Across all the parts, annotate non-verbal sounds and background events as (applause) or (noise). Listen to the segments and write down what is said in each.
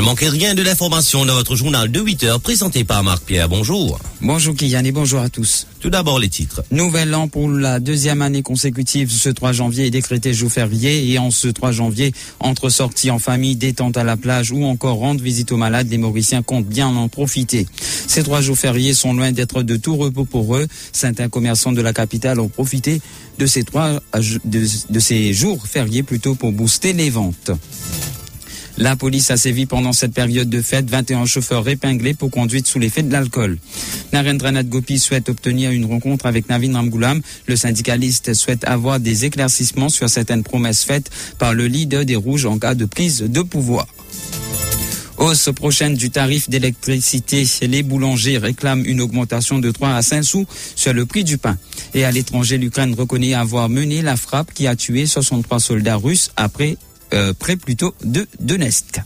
Ne manquez rien de l'information dans votre journal de 8 heures présenté par Marc Pierre. Bonjour. Bonjour Kylian et bonjour à tous. Tout d'abord les titres. Nouvel an pour la deuxième année consécutive. Ce 3 janvier est décrété jour férié et en ce 3 janvier, entre sorties en famille, détente à la plage ou encore rendre visite aux malades, les Mauriciens comptent bien en profiter. Ces trois jours fériés sont loin d'être de tout repos pour eux. Certains commerçants de la capitale ont profité de ces trois, de, de ces jours fériés plutôt pour booster les ventes. La police a sévi pendant cette période de fête 21 chauffeurs épinglés pour conduite sous l'effet de l'alcool. Narendranath Gopi souhaite obtenir une rencontre avec Navin Ramgoulam. Le syndicaliste souhaite avoir des éclaircissements sur certaines promesses faites par le leader des Rouges en cas de prise de pouvoir. Hausse prochaine du tarif d'électricité. Les boulangers réclament une augmentation de 3 à 5 sous sur le prix du pain. Et à l'étranger, l'Ukraine reconnaît avoir mené la frappe qui a tué 63 soldats russes après euh, près plutôt de Donetsk.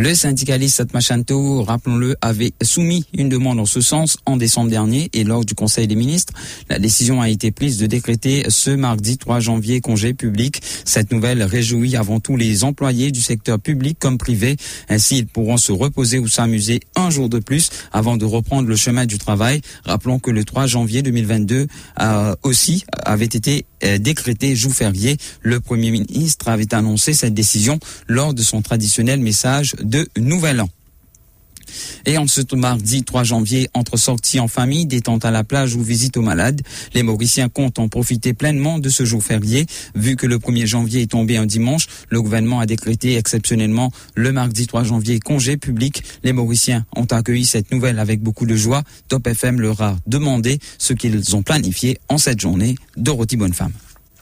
Le syndicaliste Machanto, rappelons-le, avait soumis une demande en ce sens en décembre dernier et lors du Conseil des ministres, la décision a été prise de décréter ce mardi 3 janvier congé public. Cette nouvelle réjouit avant tout les employés du secteur public comme privé. Ainsi, ils pourront se reposer ou s'amuser un jour de plus avant de reprendre le chemin du travail. Rappelons que le 3 janvier 2022 euh, aussi avait été décrété jour férié. Le Premier ministre avait annoncé cette décision lors de son traditionnel message de Nouvel An. Et en ce mardi 3 janvier, entre sorties en famille, détente à la plage ou visite aux malades, les Mauriciens comptent en profiter pleinement de ce jour férié. Vu que le 1er janvier est tombé un dimanche, le gouvernement a décrété exceptionnellement le mardi 3 janvier congé public. Les Mauriciens ont accueilli cette nouvelle avec beaucoup de joie. Top FM leur a demandé ce qu'ils ont planifié en cette journée. Dorothy Bonnefemme.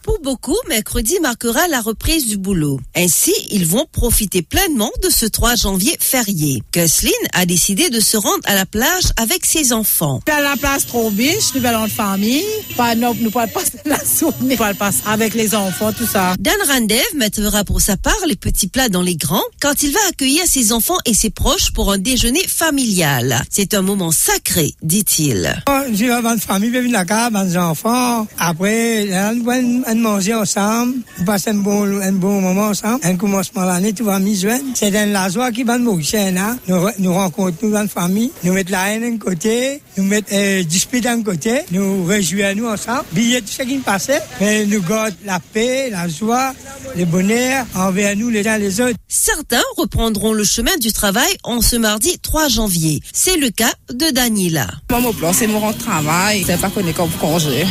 Pour beaucoup, mercredi marquera la reprise du boulot. Ainsi, ils vont profiter pleinement de ce 3 janvier férié. Kesslin a décidé de se rendre à la plage avec ses enfants. À la plage trop biche, nous allons en famille. Pas, nous, nous pas passer la journée. Pas passer avec les enfants, tout ça. Dan Randev mettra pour sa part les petits plats dans les grands quand il va accueillir ses enfants et ses proches pour un déjeuner familial. C'est un moment sacré, dit-il. Une famille, enfants. Après, on manger ensemble, on passe un bon, un bon moment ensemble. Un commencement l'année, tout va mis C'est dans la joie qui va nous hein. Nous, nous rencontrons nous dans famille, nous mettons la haine d'un côté, nous mettons euh, dispute d'un côté, nous réjouissons nous ensemble. Billet tout ce qui passe, mais nous gardons la paix, la joie, le bonheur envers nous les uns les autres. Certains reprendront le chemin du travail en ce mardi 3 janvier. C'est le cas de Danila. Mon plan, c'est mon travail. C'est pas qu'on est comme congé.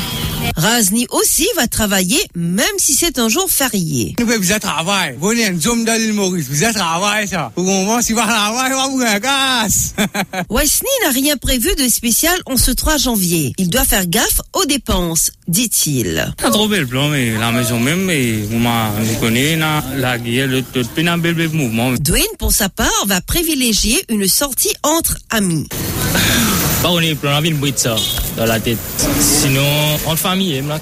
Razni aussi va travailler même si c'est un jour férié. Nous faisons travail. Vous êtes un zoom dans l'île Maurice. Vous êtes travail, ça. Vous comprenez? Si vous travail, vous un casse. (laughs) Wesley n'a rien prévu de spécial en ce 3 janvier. Il doit faire gaffe aux dépenses, dit-il. Pas trop bel plan, mais la maison même, mais vous connaissez, la guerre, le tout, un bel mouvement. Dwayne, pour sa part, va privilégier une sortie entre amis. (laughs) Pas on est plein de ça dans la tête. Sinon, en famille, là,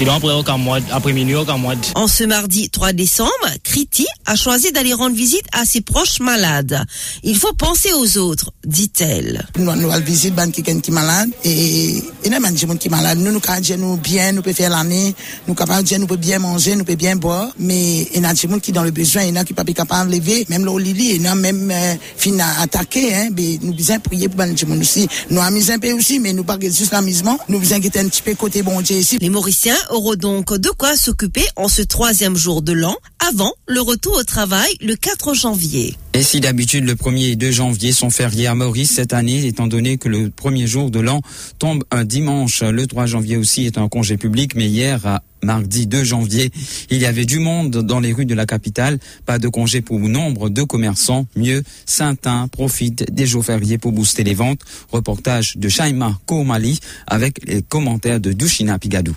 sinon après aucun mois, après minuit, aucun mois. En ce mardi 3 décembre, Kriti a choisi d'aller rendre visite à ses proches malades. Il faut penser aux autres, dit-elle. Nous allons visiter ban qui est malade et il y a des gens qui sont malades. Nous, nous pouvons nous bien, nous pouvons faire l'année, nous capables nous pouvons bien manger, nous pouvons bien boire, mais il y a des gens qui sont dans le besoin, il y en a qui ne sont pas capables de lever, même là, Lili, il y en a même euh, fin à attaquer, hein, mais nous besoin prier pour les gens aussi. Nous amusons un peu aussi, mais nous pas juste l'amusement, nous besoin un petit peu côté bon Dieu ici. Les Mauriciens auront donc de quoi s'occuper en ce troisième jour de l'an, avant le retour au travail le 4 janvier. Et si d'habitude le 1er et 2 janvier sont fériés à Maurice cette année, étant donné que le premier jour de l'an tombe un dimanche, le 3 janvier aussi est un congé public, mais hier mardi 2 janvier, il y avait du monde dans les rues de la capitale. Pas de congé pour nombre de commerçants. Mieux, Saint-Un profite des jours fériés pour booster les ventes. Reportage de Shaima Koumali avec les commentaires de Dushina Pigadou.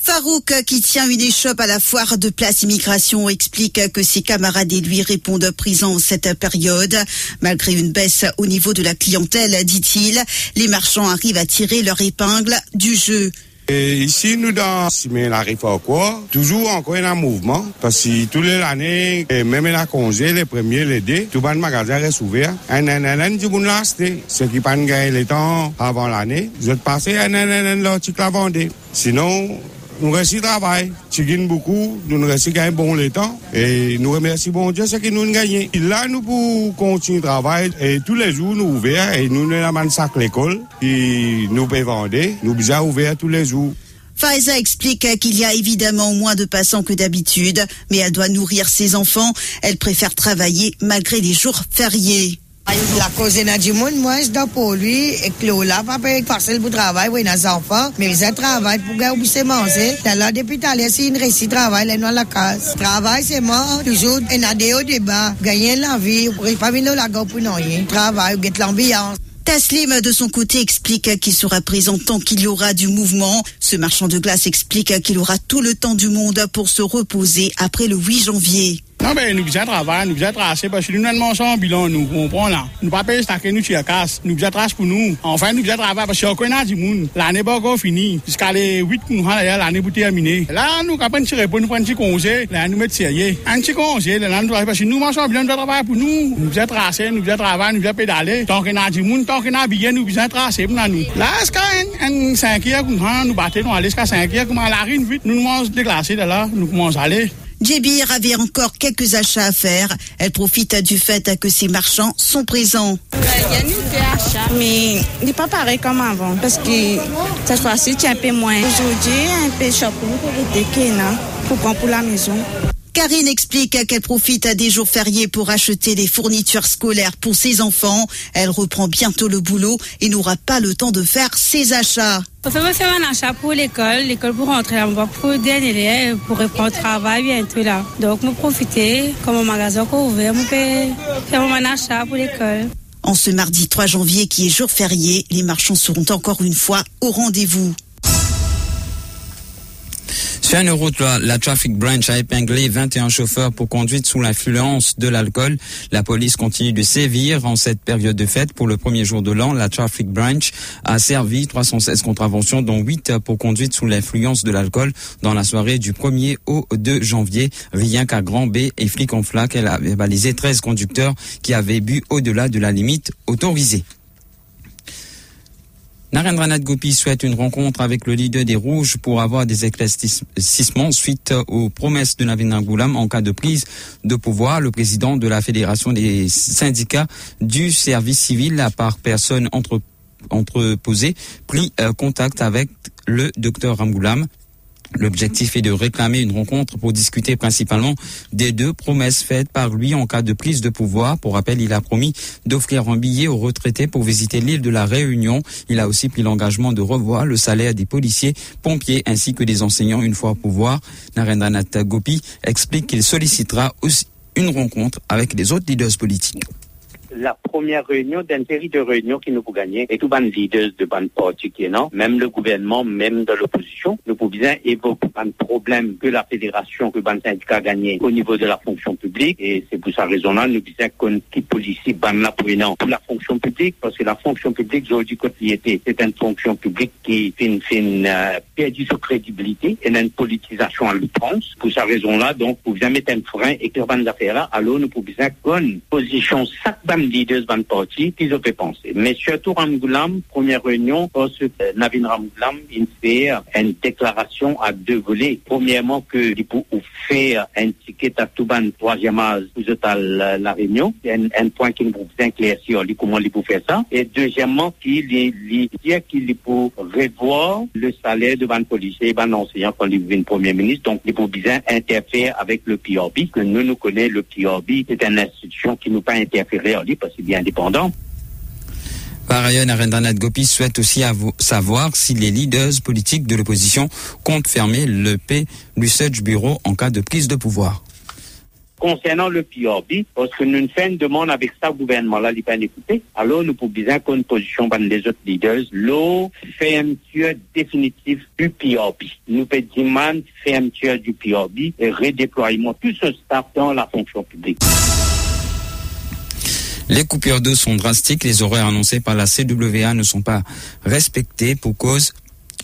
Farouk, qui tient une échoppe à la foire de place immigration, explique que ses camarades et lui répondent présents en cette période. Malgré une baisse au niveau de la clientèle, dit-il, les marchands arrivent à tirer leur épingle du jeu. Et ici, nous, dans Simé la quoi, toujours encore un mouvement, parce que tous les années, même la congé, les premiers, les deux, tout le magasin reste ouvert. Un an, un an, du bon last, ceux qui pas gagné le temps avant l'année, je vais passer un un an, l'article à vendre. Sinon, nous restons travail. Tu gagnes beaucoup, nous restons gagner bon le temps. Et nous remercions bon Dieu ce que nous gagnons. Là, nous pouvons continuer le travail. Et tous les jours, nous ouverts. Et nous, nous avons sac l'école. Et nous pouvons vendre. Nous sommes ouverts tous les jours. Faiza explique qu'il y a évidemment moins de passants que d'habitude, mais elle doit nourrir ses enfants. Elle préfère travailler malgré les jours fériés. La cause est du monde, moi, je dois pour lui, et que là, pas facile pour travail, oui, les enfants, mais ils travaillent pour gagner se manger. Là, depuis tout à l'heure, si une réussit travail, là, dans la case. Travail, c'est mort, toujours, et a des hauts débats, gagner la vie, pas venir la gueule pour rien. Travail, get l'ambiance. Taslim, de son côté, explique qu'il sera présent tant qu'il y aura du mouvement. Ce marchand de glace explique qu'il aura tout le temps du monde pour se reposer après le 8 janvier. Non, mais nous besoin travailler, nous besoin tracer, parce que nous n'avons pas bilan, nous comprenons là. Nous pas payer stacker nous sur casse, nous besoin tracer pour nous. Enfin, nous besoin travailler, parce qu'on connaît du monde. L'année pas encore finie. Jusqu'à les 8 mois, l'année pour terminer. Là, nous, quand on tire pour nous prendre un petit congé, là, nous mettre sérieux. Un petit congé, là, nous parce que nous marchons bilan, nous travailler pour nous. Nous besoin tracer, nous besoin travailler, nous besoin pédaler. Tant qu'on a du monde, tant qu'on a bien, nous besoin tracer pour nous. Là, est-ce qu'un 5 heures, nous battons, nous allons jusqu'à 5 heures, comme à la rine vite, nous nous de là, nous commençons à aller. Djebir avait encore quelques achats à faire. Elle profite du fait que ses marchands sont présents. Mais il n'est pas pareil comme avant. Parce que cette fois-ci, tu es un peu moins. Aujourd'hui, un peu pour pour la maison. Karine explique qu'elle profite des jours fériés pour acheter des fournitures scolaires pour ses enfants. Elle reprend bientôt le boulot et n'aura pas le temps de faire ses achats. On fait faire un achat pour l'école, l'école pour rentrer en bas pour dernier pour reprendre le travail bientôt là. Donc, nous profiter, comme mon magasin ouvert, on peut faire un achat pour l'école. En ce mardi 3 janvier qui est jour férié, les marchands seront encore une fois au rendez-vous. Sur une route, la Traffic Branch a épinglé 21 chauffeurs pour conduite sous l'influence de l'alcool. La police continue de sévir en cette période de fête. Pour le premier jour de l'an, la Traffic Branch a servi 316 contraventions, dont 8 pour conduite sous l'influence de l'alcool dans la soirée du 1er au 2 janvier. Rien qu'à Grand B et flic en flac, elle avait balisé 13 conducteurs qui avaient bu au-delà de la limite autorisée. Narendranath Gopi souhaite une rencontre avec le leader des Rouges pour avoir des éclaircissements suite aux promesses de Navin Goulam en cas de prise de pouvoir. Le président de la Fédération des syndicats du service civil a par personne entre, entreposée pris euh, contact avec le docteur Ramgoulam L'objectif est de réclamer une rencontre pour discuter principalement des deux promesses faites par lui en cas de prise de pouvoir. Pour rappel, il a promis d'offrir un billet aux retraités pour visiter l'île de la Réunion. Il a aussi pris l'engagement de revoir le salaire des policiers, pompiers ainsi que des enseignants une fois au pouvoir. Narendranath Gopi explique qu'il sollicitera aussi une rencontre avec les autres leaders politiques la première réunion d'une série de réunions qui nous pour gagner. Et tout ban leaders de ban parti qui est non, même le gouvernement, même de l'opposition, nous pouvons bien évoquer un problème que la fédération, que ban syndicat a gagné au niveau de la fonction publique. Et c'est pour sa raison-là, nous disons qu'on qui politique ban la pour la fonction publique parce que la fonction publique, aujourd'hui, quotidien, c'est une fonction publique qui fin, fin, euh, perdu sa crédibilité et une politisation à l'outrance. Pour sa raison-là, donc, pour bien mettre un frein et que ban d'affaires alors nous pouvons bien qu'on position chaque ban leaders van parti qu'ils ont fait penser. Mais surtout Ramgoulam, première réunion, parce que euh, Navin Ramgoulam, il fait une déclaration à deux volets. Premièrement, que peut faire un ticket à tout ban troisième âge pour la, réunion. Un, un, point qui nous bien éclaircir comment il peut faire ça. Et deuxièmement, qu'il dit qu'il peut revoir le salaire de ban policier et ban enseignant quand il devient premier ministre. Donc, il peut bien interférer avec le PRB, que nous nous connaissons le PRB, c'est une institution qui nous pas interférer parce qu'il est indépendant. Par ailleurs, Narendra Gopi souhaite aussi savoir si les leaders politiques de l'opposition comptent fermer le P Research Bureau en cas de prise de pouvoir. Concernant le PRB, parce que nous faisons une demande avec ça gouvernement-là, il pas écouté, alors nous pouvons bien qu'on position par les autres leaders, l'eau fermeture définitive du PRB. Nous pouvons demander fermeture du PRB et redéploiement tout ce staff dans la fonction publique. Les coupures d'eau sont drastiques. Les horaires annoncés par la CWA ne sont pas respectés pour cause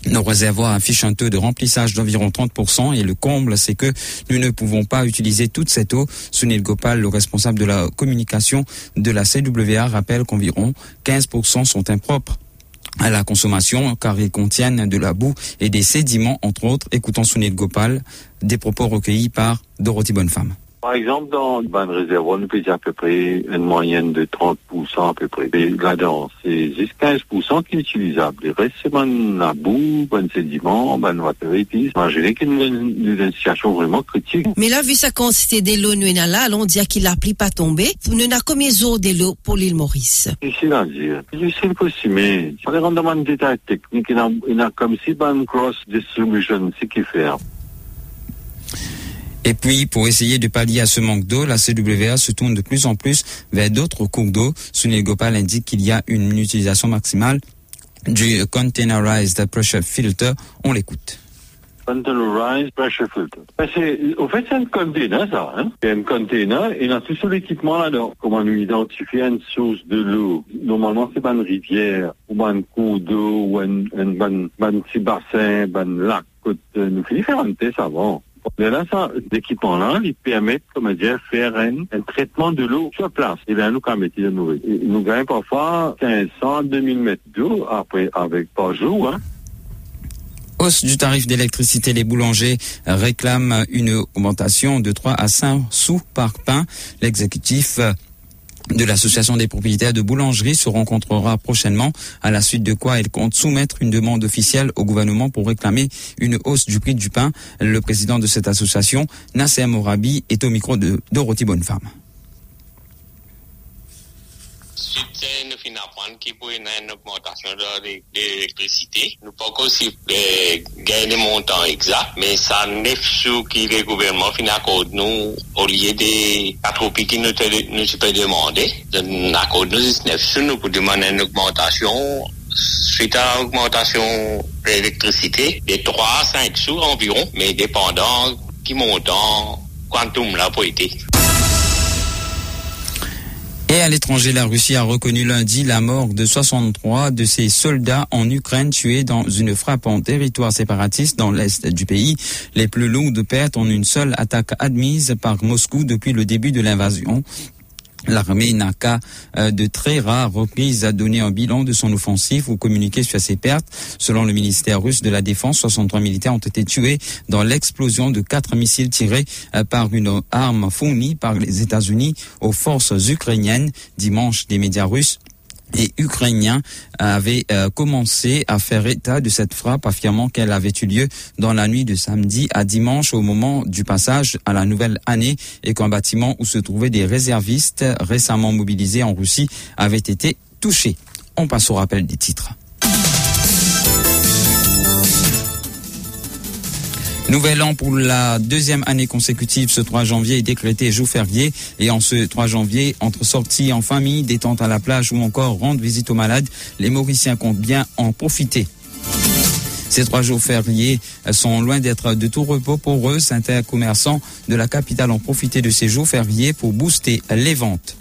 Nos réservoirs affichent un taux de remplissage d'environ 30% et le comble, c'est que nous ne pouvons pas utiliser toute cette eau. Sunil Gopal, le responsable de la communication de la CWA, rappelle qu'environ 15% sont impropres à la consommation car ils contiennent de la boue et des sédiments, entre autres. Écoutons Sunil Gopal, des propos recueillis par Dorothy Bonnefemme. Par exemple, dans le ban réservoir, nous faisons à peu près une moyenne de 30% à peu près. Et là-dedans, c'est juste 15% qui est utilisable. Le reste, c'est ban la boue, ban sédiment, ban water épice. Imaginez qu'il y a une situation vraiment critique. Mais là, vu sa quantité de l'eau, nous là, allons dire qu'il n'a plus pas tombé. Nous n'avons combien d'eau de l'eau pour l'île Maurice? Ici, là, dire. C'est possible, mais on est dans détail technique. Il y a comme si ban cross distribution, c'est qui fait. Et puis, pour essayer de pallier à ce manque d'eau, la CWA se tourne de plus en plus vers d'autres cours d'eau. Sunil Gopal indique qu'il y a une utilisation maximale du Containerized Pressure Filter. On l'écoute. Containerized Pressure Filter. Ben, au fait, c'est un container, ça. Hein? C'est un container et y a tout l'équipement là-dedans. Comment nous identifier une source de l'eau? Normalement, c'est pas une rivière, ou un cours d'eau, ou un, petit bassin, un lac. Nous faisons différentes tests avant. Mais là, ça, l'équipement-là, il permet, comme dire, faire un, un, traitement de l'eau sur place. Et bien, nous, quand même, nous, nous gagnons parfois 500, 2000 mètres d'eau après, avec par jour, hein. Hausse du tarif d'électricité, les boulangers réclament une augmentation de 3 à 5 sous par pain. L'exécutif de l'association des propriétaires de boulangerie se rencontrera prochainement, à la suite de quoi elle compte soumettre une demande officielle au gouvernement pour réclamer une hausse du prix du pain. Le président de cette association, Nasser Morabi, est au micro de Dorothy Bonnefemme. Suite nou fin apan ki pou yon an augmentation de elektrisite. Nou pa kon si eh, gen de montan egzak, men sa nef sou ki le gouvernement fin akode nou ou liye de katropi ki nou se pe demande. Akode nou se nef sou nou pou demande an augmentation suite an augmentation de elektrisite de 3 a 5 sou environ, men dependant ki montan kwantoum la pou ete. Et à l'étranger, la Russie a reconnu lundi la mort de 63 de ses soldats en Ukraine tués dans une frappe en territoire séparatiste dans l'est du pays. Les plus lourdes pertes en une seule attaque admise par Moscou depuis le début de l'invasion. L'armée n'a qu'à de très rares reprises à donner un bilan de son offensive ou communiquer sur ses pertes. Selon le ministère russe de la Défense, 63 militaires ont été tués dans l'explosion de quatre missiles tirés par une arme fournie par les États-Unis aux forces ukrainiennes. Dimanche, des médias russes et ukrainiens avaient euh, commencé à faire état de cette frappe, affirmant qu'elle avait eu lieu dans la nuit de samedi à dimanche au moment du passage à la nouvelle année et qu'un bâtiment où se trouvaient des réservistes récemment mobilisés en Russie avait été touché. On passe au rappel des titres. Nouvel an pour la deuxième année consécutive, ce 3 janvier est décrété jour férié. Et en ce 3 janvier, entre sorties en famille, détente à la plage ou encore rendre visite aux malades, les Mauriciens comptent bien en profiter. Ces trois jours fériés sont loin d'être de tout repos pour eux. Certains commerçants de la capitale ont profité de ces jours fériés pour booster les ventes.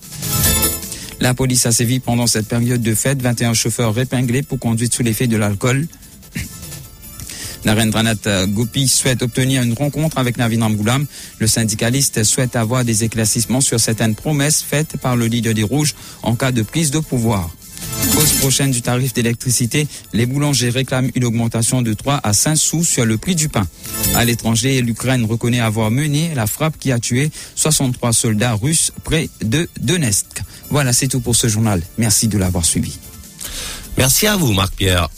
La police a sévi pendant cette période de fête. 21 chauffeurs épinglés pour conduite sous l'effet de l'alcool. Narendranat Gopi souhaite obtenir une rencontre avec Navin Goulam. Le syndicaliste souhaite avoir des éclaircissements sur certaines promesses faites par le leader des Rouges en cas de prise de pouvoir. Cause prochaine du tarif d'électricité, les boulangers réclament une augmentation de 3 à 5 sous sur le prix du pain. À l'étranger, l'Ukraine reconnaît avoir mené la frappe qui a tué 63 soldats russes près de Donetsk. Voilà, c'est tout pour ce journal. Merci de l'avoir suivi. Merci à vous, Marc-Pierre.